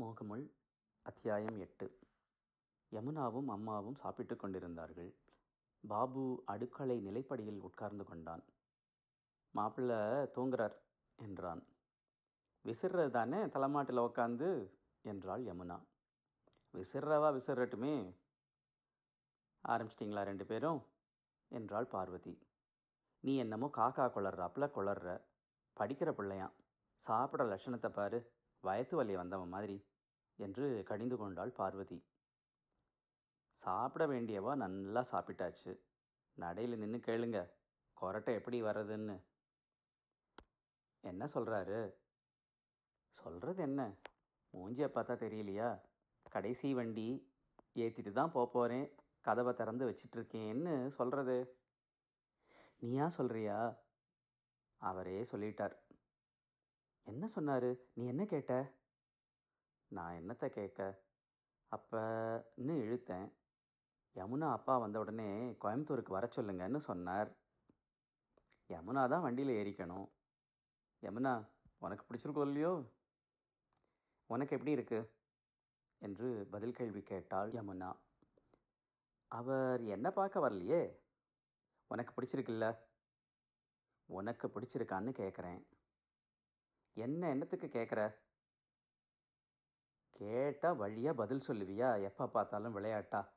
மோகமுள் அத்தியாயம் எட்டு. யமுனாவும் அம்மாவும் சாப்பிட்டு கொண்டிருந்தார்கள். பாபு அடுக்களை நிலைப்படியில் உட்கார்ந்து கொண்டான். மாப்பிள்ளை தூங்குறார் என்றான். விசிறது தானே தலைமாட்டில் உக்காந்து? என்றாள் யமுனா. விசிறவா விசிறட்டுமே ஆரம்பிச்சிட்டிங்களா ரெண்டு பேரும்? என்றாள் பார்வதி. நீ என்னமோ காக்கா கொளர்றாப்புல கொளர்ற. படிக்கிற பிள்ளையாம். சாப்பிட்ற லட்சணத்தை பாரு. வயத்து வலி வந்தவன் மாதிரி என்று கடிந்து கொண்டாள் பார்வதி. சாப்பிட வேண்டியவா? நல்லா சாப்பிட்டாச்சு. நடையில் நின்று கேளுங்க. கொரட்டை எப்படி வர்றதுன்னு. என்ன சொல்கிறாரு சொல்கிறது என்ன? மூஞ்சியை பார்த்தா தெரியலையா? கடைசி வண்டி. ஏற்றிட்டு தான் போக போகிறேன் கதவை திறந்து வச்சிட்ருக்கேன்னு சொல்கிறது நீயா சொல்கிறியா அவரே சொல்லிட்டார். என்ன சொன்னார்? நீ என்ன கேட்ட? நான் என்னத்தை கேட்க அப்பன்னு இழுத்தேன். யமுனா அப்பா வந்த உடனே கோயம்புத்தூருக்கு வர சொல்லுங்கன்னு சொன்னார். யமுனா தான் வண்டியில் ஏறிக்கணும். யமுனா உனக்கு பிடிச்சிருக்கோ இல்லையோ? உனக்கு எப்படி இருக்கு? என்று பதில் கேள்வி கேட்டாள் யமுனா. அவர் என்ன பார்க்க வரலையே? உனக்கு பிடிச்சிருக்குல்ல? உனக்கு பிடிச்சிருக்கான்னு கேட்குறேன் என்ன என்னத்துக்கு கேட்குற கேட்டால் வழியாக பதில் சொல்லுவியா? எப்போ பார்த்தாலும் விளையாட்டா?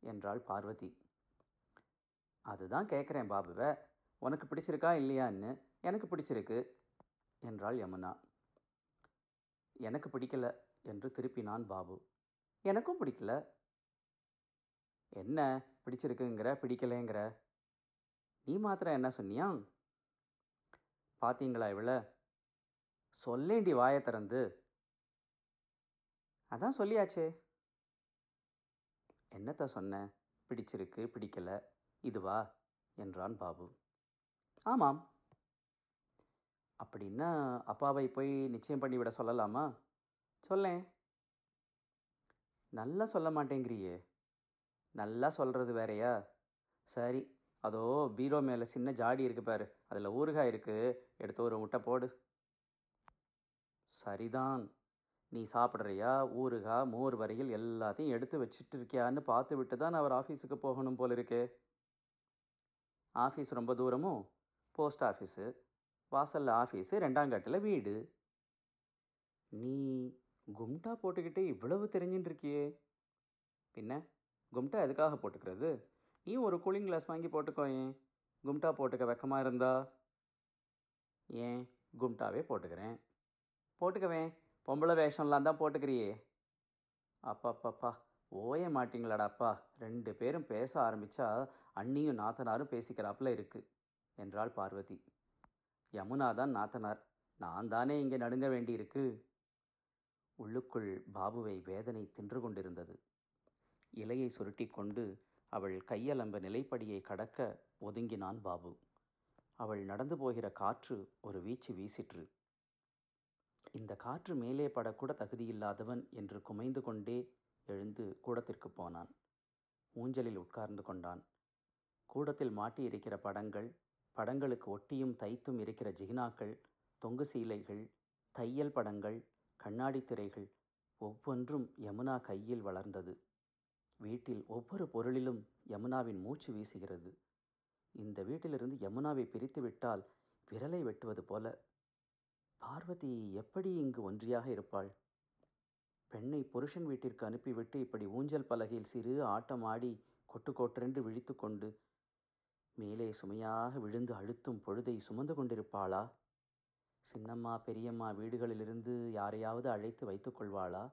என்றாள் பார்வதி. அதுதான் கேட்குறேன் பாபுவை. உனக்கு பிடிச்சிருக்கா இல்லையான்னு? எனக்கு பிடிச்சிருக்கு என்றாள் யமுனா. எனக்கு பிடிக்கல என்று திருப்பினான் பாபு. எனக்கும் பிடிக்கல. என்ன? பிடிச்சிருக்குங்கிற? பிடிக்கலைங்கிற? நீ மாத்திரம் என்ன சொன்னியா? பார்த்தீங்களா இவளை? சொல்லேண்டி வாயை திறந்து. அதான் சொல்லியாச்சே. என்னத்த சொன்ன? பிடிச்சிருக்கு பிடிக்கல. இதுவா? என்றான் பாபு. ஆமாம். அப்படின்னா அப்பாவை போய் நிச்சயம் பண்ணிவிட சொல்லலாமா? சொல்லேன். நல்லா சொல்ல மாட்டேங்கிறியே. நல்லா சொல்கிறது வேறையா? சரி அதோ பீரோ மேலே சின்ன ஜாடி இருக்கு பாரு. அதில் ஊறுகாய் இருக்குது எடுத்து ஒரு முட்டை போடு. சரிதான். நீ சாப்பிட்றியா? ஊறுகாய் மோர் வரையில் எல்லாத்தையும் எடுத்து வச்சுட்டு இருக்கியான்னு பார்த்து விட்டு தான் அவர் ஆஃபீஸுக்கு போகணும் போல இருக்கே. ஆஃபீஸ் ரொம்ப தூரமும் போஸ்ட் ஆஃபீஸு. வாசலில் ஆஃபீஸு ரெண்டாங்கட்டில் வீடு. நீ கும்டா போட்டுக்கிட்டு இவ்வளவு தெரிஞ்சுட்டு இருக்கியே பின்ன கும்டா எதுக்காக போட்டுக்கிறது? நீ ஒரு கூலிங் கிளாஸ் வாங்கி போட்டுக்கோயேன் கும்டா போட்டுக்க வெக்கமாக இருந்தா? ஏன் கும்டாவே போட்டுக்கிறேன். போட்டுக்கவேன் பொம்பளை வேஷம்லாம் தான் போட்டுக்கிறியே. அப்பாப்பாப்பா. ஓய மாட்டிங்களாடாப்பா. ரெண்டு பேரும் பேச ஆரம்பித்தா அண்ணியும் நாத்தனாரும் பேசிக்கிறாப்புல இருக்கு என்றாள் பார்வதி. யமுனா தான் நாத்தனார். நான் தானே இங்கே நடுங்க வேண்டியிருக்கு. உள்ளுக்குள் பாபுவை வேதனை தின்று கொண்டிருந்தது. இலையை சுருட்டி கொண்டு அவள் கையலம்ப நிலைப்படியை கடக்க ஒதுங்கினான் பாபு. அவள் நடந்து போகிற காற்று ஒரு வீச்சு வீசிற்று. இந்த காற்று மேலே படக்கூட தகுதியில்லாதவன் என்று குமைந்து கொண்டே எழுந்து கூடத்திற்கு போனான். ஊஞ்சலில் உட்கார்ந்து கொண்டான். கூடத்தில் மாட்டியிருக்கிற படங்கள் படங்களுக்கு ஒட்டியும் தைத்தும் இருக்கிற ஜிகினாக்கள் தொங்கு சீலைகள் தையல் படங்கள் கண்ணாடி திரைகள் ஒவ்வொன்றும் யமுனா கையில் வளர்ந்தது. வீட்டில் ஒவ்வொரு பொருளிலும் யமுனாவின் மூச்சு வீசுகிறது. இந்த வீட்டிலிருந்து யமுனாவை பிரித்துவிட்டால் விரலை வெட்டுவது போல பார்வதி எப்படி இங்கு ஒன்றியாக இருப்பாள்? பெண்ணை புருஷன் வீட்டிற்கு அனுப்பிவிட்டு இப்படி ஊஞ்சல் பலகையில் சிறு ஆட்டம் ஆடி கொட்டு கொட்டென்று விழித்து கொண்டு மேலே சுமையாக விழுந்து அழுத்தும் பொழுதை சுமந்து கொண்டிருப்பாளா? சின்னம்மா பெரியம்மா வீடுகளிலிருந்து யாரையாவது அழைத்து வைத்துக்கொள்வாளா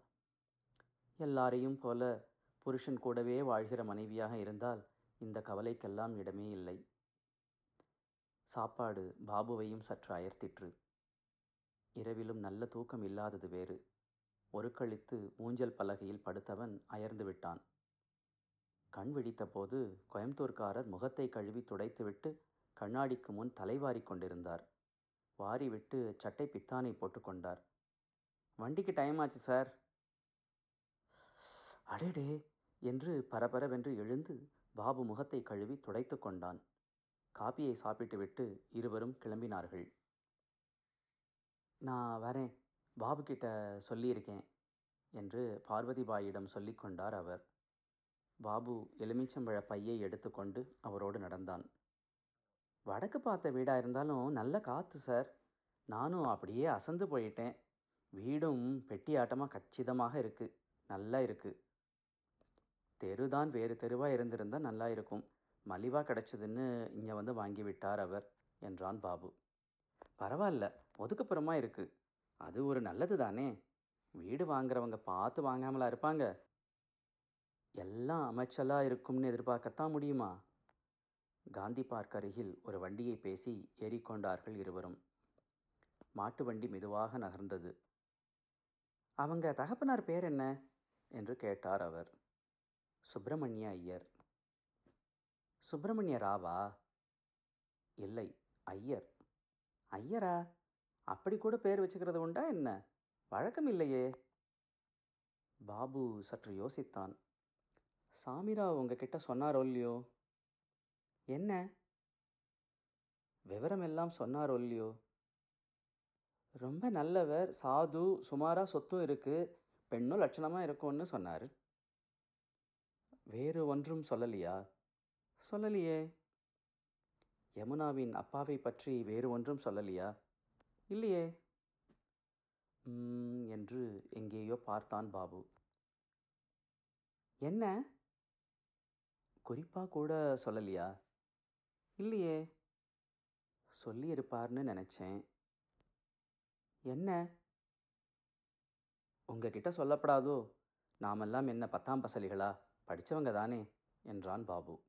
எல்லாரையும் போல புருஷன் கூடவே வாழ்கிற மனைவியாக இருந்தால் இந்த கவலைக்கெல்லாம் இடமே இல்லை. சாப்பாடு பாபுவையும் சற்று அயர்த்திற்று. இரவிலும் நல்ல தூக்கம் இல்லாதது வேறு. ஒரு கழித்து ஊஞ்சல் பலகையில் படுத்தவன் அயர்ந்து விட்டான். கண் விழித்தபோது கோயம்புத்தூர்காரர் முகத்தை கழுவி துடைத்துவிட்டு கண்ணாடிக்கு முன் தலைவாரி கொண்டிருந்தார். வாரிவிட்டு சட்டை பித்தானை போட்டுக்கொண்டார் வண்டிக்கு டைம் ஆச்சு சார் அடேடே என்று பரபரவென்று எழுந்து பாபு முகத்தை கழுவி துடைத்து கொண்டான். காப்பியை சாப்பிட்டுவிட்டு இருவரும் கிளம்பினார்கள். நான் வரேன். பாபுக்கிட்ட சொல்லியிருக்கேன் என்று பார்வதிபாயிடம் சொல்லி கொண்டார் அவர். பாபு எலுமிச்சம்பழ பையை எடுத்துக்கொண்டு அவரோடு நடந்தான். வடக்கு பார்த்த வீடாக இருந்தாலும் நல்ல காற்று சார். நானும் அப்படியே அசந்து போயிட்டேன். வீடும் பெட்டியாட்டமாக கச்சிதமாக இருக்குது நல்லா இருக்குது தெரு தான் வேறு தெருவாக இருந்திருந்தால் நல்லா இருக்கும். மலிவாக கிடச்சதுன்னு இங்கே வந்து வாங்கி விட்டார் அவர் என்றான் பாபு. பரவாயில்ல ஒதுக்குப்புறமா இருக்குது அது ஒரு நல்லது தானே? வீடு வாங்குறவங்க பார்த்து வாங்காமலா இருப்பாங்க. எல்லாம் அமைச்சலாக இருக்கும்னு எதிர்பார்க்கத்தான் முடியுமா? காந்தி பார்க் அருகில் ஒரு வண்டியை பேசி ஏறிக்கொண்டார்கள் இருவரும். மாட்டு வண்டி மெதுவாக நகர்ந்தது. அவங்க தகப்பனார் பேர் என்ன? என்று கேட்டார் அவர். சுப்பிரமணிய ஐயர். சுப்பிரமணிய ராவா? இல்லை ஐயர். ஐயரா அப்படி கூட பேர் வச்சுக்கிறது உண்டா என்ன? வழக்கம் இல்லையே. பாபு சற்று யோசித்தான். சாமிரா உங்ககிட்ட சொன்னாரோ இல்லையோ? என்ன? விவரம் எல்லாம் சொன்னாரோ இல்லையோ? ரொம்ப நல்லவர் சாது சுமாராக சொத்தும் இருக்கு பெண்ணும் லட்சணமாக இருக்கும்னு சொன்னார். வேறு ஒன்றும் சொல்லலையா? சொல்லலையே. யமுனாவின் அப்பாவை பற்றி வேறு ஒன்றும் சொல்லலையா? இல்லையே. "ம்," என்று எங்கேயோ பார்த்தான் பாபு. என்ன? குறிப்பாக கூட சொல்லலையா? இல்லையே. சொல்லியிருப்பார்னு நினச்சேன். என்ன? உங்ககிட்ட சொல்லப்படாதோ? நாமெல்லாம் என்ன பத்தாம் பசலிகளா? படித்தவங்க தானே? என்றான் பாபு.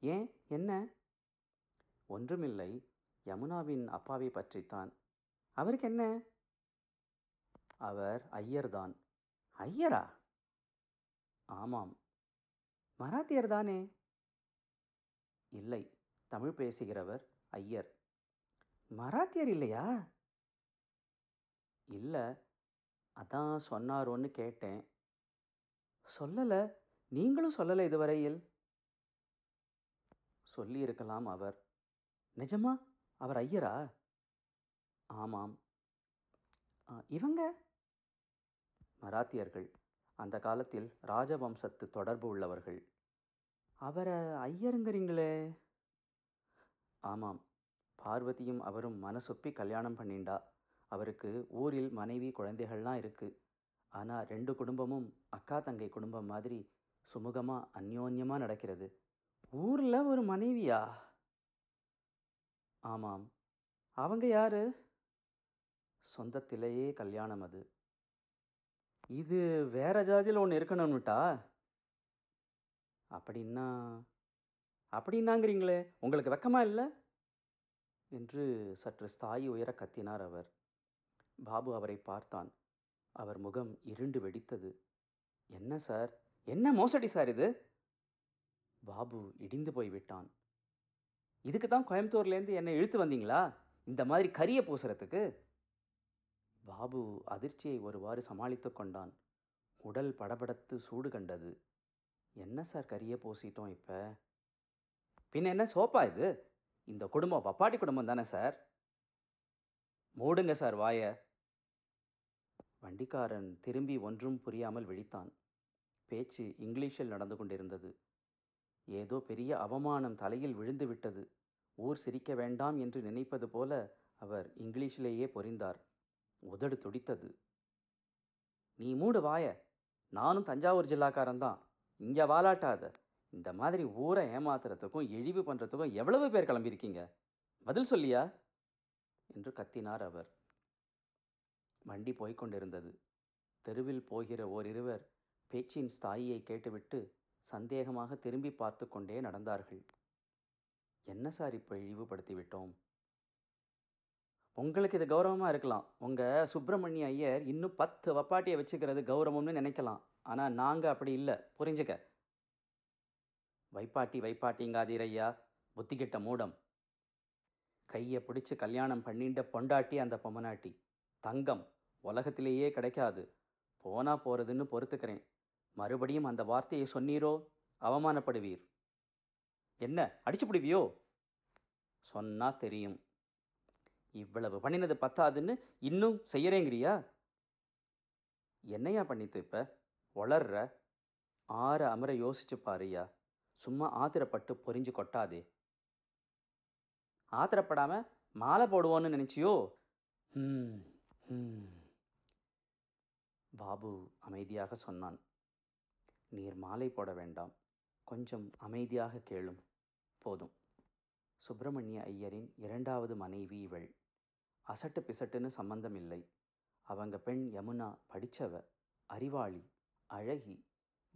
ஏன்? என்ன? ஒன்றுமில்லை யமுனாவின் அப்பாவை பற்றித்தான். அவருக்கு என்ன அவர் ஐயர்தான். ஐயரா? ஆமாம். மராத்தியர் தானே? இல்லை தமிழ் பேசுகிறவர் ஐயர். மராத்தியர் இல்லையா? இல்லை அதான் சொன்னாரோன்னு கேட்டேன். சொல்லலை நீங்களும் சொல்லலை இதுவரையில். சொல்லியிருக்கலாம் அவர். நிஜமா? அவர் ஐயரா? ஆமாம். இவங்க? மராத்தியர்கள். அந்த காலத்தில் ராஜவம்சத்து தொடர்பு உள்ளவர்கள். அவரை ஐயருங்கிறீங்களே? ஆமாம். பார்வதியும் அவரும் மனசொப்பி கல்யாணம் பண்ணிண்டா. அவருக்கு ஊரில் மனைவி குழந்தைகள்லாம் இருக்கு. ஆனால் ரெண்டு குடும்பமும் அக்கா தங்கை குடும்பம் மாதிரி சுமூகமாக அந்யோன்யமாக நடக்கிறது. ஊரில் ஒரு மனைவியா? ஆமாம். அவங்க யாரு? சொந்தத்திலேயே கல்யாணம் அது. இது வேற ஜாதியில் ஒன்று இருக்கணும்னுட்டா? அப்படின்னா அப்படின்னாங்கிறீங்களே உங்களுக்கு வெக்கமா இல்லை? என்று சற்று ஸ்தாயி உயர கத்தினார் அவர். பாபு அவரை பார்த்தான். அவர் முகம் இருண்டு வெடித்தது. என்ன சார்? என்ன மோசடி சார் இது? பாபு இடிந்து போய் விட்டான் இதுக்கு தான் கோயம்புத்தூர்லேருந்து என்னை இழுத்து வந்தீங்களா? இந்த மாதிரி கரிய பூசுறதுக்கு. பாபு அதிர்ச்சியை ஒருவாறு சமாளித்து கொண்டான். உடல் படபடத்து சூடு கண்டது. என்ன சார் கரிய பூசிட்டோம் இப்போ? பின்ன என்ன சோப்பா இது? இந்த குடும்பம் பப்பாட்டி குடும்பம் தானே சார்? மூடுங்க சார் வாய. வண்டிக்காரன் திரும்பி ஒன்றும் புரியாமல் விழித்தான். பேச்சு இங்கிலீஷில் நடந்து கொண்டிருந்தது. ஏதோ பெரிய அவமானம் தலையில் விழுந்து விட்டது. ஊர் சிரிக்க வேண்டாம் என்று நினைப்பது போல அவர் இங்கிலீஷிலேயே பொரிந்தார். உதடு துடித்தது. நீ மூடு வாய. நானும் தஞ்சாவூர் ஜில்லாக்காரன்தான் இங்கே வாலாட்டாத. இந்த மாதிரி ஊரை ஏமாத்துறதுக்கும் இழிவு பண்ணுறதுக்கும் எவ்வளவு பேர் கிளம்பியிருக்கீங்க? பதில் சொல்லியா? என்று கத்தினார் அவர். வண்டி போய்க் கொண்டிருந்தது. தெருவில் போகிற ஓரிருவர் பேச்சின் ஸ்தாயியை கேட்டுவிட்டு சந்தேகமாக திரும்பி பார்த்து கொண்டே நடந்தார்கள். என்ன சார் இப்போ இழிவுபடுத்தி விட்டோம்? உங்களுக்கு இது கௌரவமாக இருக்கலாம். உங்கள் சுப்பிரமணிய ஐயர் இன்னும் பத்து வப்பாட்டியை வச்சுக்கிறது கௌரவம்னு நினைக்கலாம். ஆனால் நாங்கள் அப்படி இல்லை. புரிஞ்சுக்க. வைப்பாட்டி வைப்பாட்டிங்காதீரையா புத்திக்கிட்ட மூடம். கையை பிடிச்சி கல்யாணம் பண்ணிண்ட பொண்டாட்டி அந்த பொம்மனாட்டி. தங்கம் உலகத்திலேயே கிடைக்காது. போனால் போகிறதுன்னு பொறுத்துக்கிறேன். மறுபடியும் அந்த வார்த்தையை சொன்னீரோ? அவமானப்படுவீர். என்ன? அடிச்சு பிடிவியோ சொன்னா தெரியும். இவ்வளவு பண்ணினது பத்தாதுன்னு இன்னும் செய்யறேங்கிறியா? என்னையா பண்ணித்து இப்ப? வளர்ற ஆற அமர யோசிச்சு பாருயா சும்மா ஆத்திரப்பட்டு பொறிஞ்சு கொட்டாதே. ஆத்திரப்படாம மாலை போடுவோன்னு நினைச்சியோ? ம் ம் பாபு அமைதியாக சொன்னான். நீர் மாலை போட வேண்டாம். கொஞ்சம் அமைதியாக கேளும். போதும். சுப்பிரமணிய ஐயரின் இரண்டாவது மனைவி இவள். அசட்டு பிசட்டுன்னு சம்பந்தம் இல்லை. அவங்க பெண் யமுனா படித்தவ அறிவாளி அழகி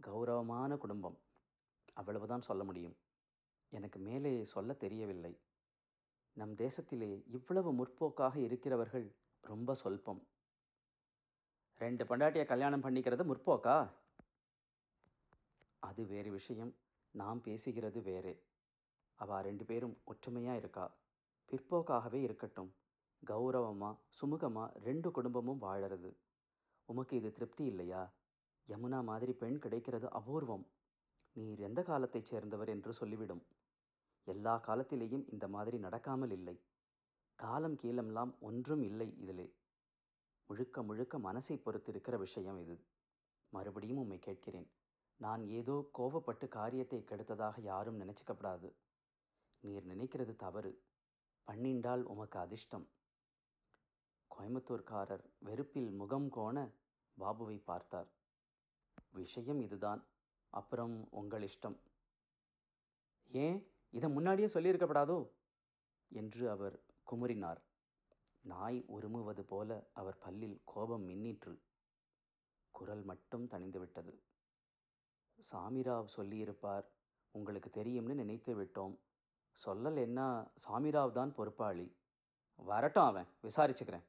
கௌரவமான குடும்பம். அவ்வளவுதான் சொல்ல முடியும். எனக்கு மேலே சொல்ல தெரியவில்லை. நம் தேசத்திலே இவ்வளவு முற்போக்காக இருக்கிறவர்கள் ரொம்ப சொல்பம். ரெண்டு பண்டாட்டியை கல்யாணம் பண்ணிக்கிறது முற்போக்கா? அது வேறு விஷயம் நாம் பேசுகிறது வேறே. அவா ரெண்டு பேரும் ஒற்றுமையாக இருக்கா? பிற்போக்காகவே இருக்கட்டும். கௌரவமா சுமூகமாக ரெண்டு குடும்பமும் வாழறது. உமக்கு இது திருப்தி இல்லையா? யமுனா மாதிரி பெண் கிடைக்கிறது அபூர்வம். நீர் எந்த காலத்தைச் சேர்ந்தவர் என்று சொல்லிவிடும். எல்லா காலத்திலேயும் இந்த மாதிரி நடக்காமல் இல்லை. காலம் கீழம்லாம் ஒன்றும் இல்லை இதிலே. முழுக்க முழுக்க மனசை பொறுத்து இருக்கிற விஷயம் இது. மறுபடியும் உம்மை கேட்கிறேன். நான் ஏதோ கோவப்பட்டு காரியத்தை கெடுத்ததாக யாரும் நினைச்சுக்கப்படாது. நீர் நினைக்கிறது தவறு. பண்ணிண்டால் உமக்கு அதிர்ஷ்டம். கோயம்புத்தூர்காரர் வெறுப்பில் முகம் கோண பாபுவை பார்த்தார். விஷயம் இதுதான். அப்புறம் உங்கள் இஷ்டம். ஏன்? இதை முன்னாடியே சொல்லியிருக்கப்படாதோ? என்று அவர் குமுறினார். நாய் உருமுவது போல அவர் பல்லில் கோபம் மின்னிற்று. குரல் மட்டும் தணிந்துவிட்டது. சாமிராவ் சொல்லியிருப்பார் உங்களுக்கு தெரியும்னு நினைத்து விட்டோம். சொல்லலைன்னா சாமிராவ் தான் பொறுப்பாளி. வரட்டும் அவன் விசாரிச்சுக்கிறேன்.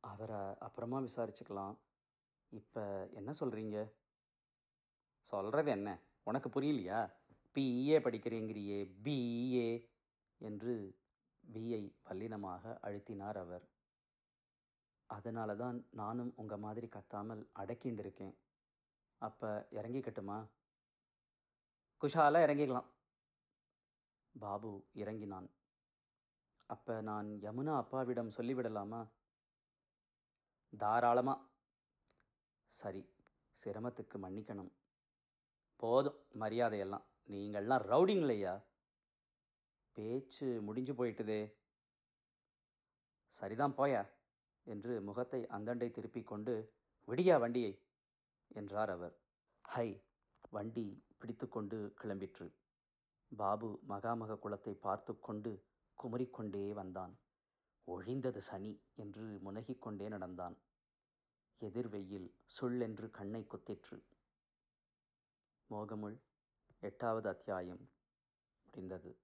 அவரை அப்புறமா விசாரிச்சுக்கலாம். இப்போ என்ன சொல்கிறீங்க சொல்கிறது என்ன? உனக்கு புரியலையா? பிஏ படிக்கிறேங்கிறியே பிஏ என்று பிஐ வல்லினமாக அழுத்தினார் அவர். அதனால தான் நானும் உங்கள் மாதிரி கத்தாமல் அடக்கிண்டிருக்கேன் அப்போ இறங்கிக்கட்டுமா? குஷாலாக இறங்கிக்கலாம். பாபு இறங்கினான். அப்போ நான் யமுனா அப்பாவிடம் சொல்லிவிடலாமா? தாராளமாக சரி சிரமத்துக்கு மன்னிக்கணும். போதும் மரியாதையெல்லாம். நீங்கள்லாம் ரவுடிங்களையா? பேச்சு முடிஞ்சு போயிட்டுதே. சரிதான் போயா? என்று முகத்தை அந்தண்டை திருப்பிக் கொண்டு விடியா வண்டியை என்றார் அவர். ஹை வண்டி பிடித்துக்கொண்டு கிளம்பிற்று. பாபு மகாமக குலத்தை பார்த்து கொண்டு குமரிக்கொண்டே வந்தான். ஒழிந்தது சனி என்று முனகிக்கொண்டே நடந்தான். எதிர்வெயில் சுள்ளென்று கண்ணை குத்திற்று. மோகமுள் எட்டாவது அத்தியாயம் முடிந்தது.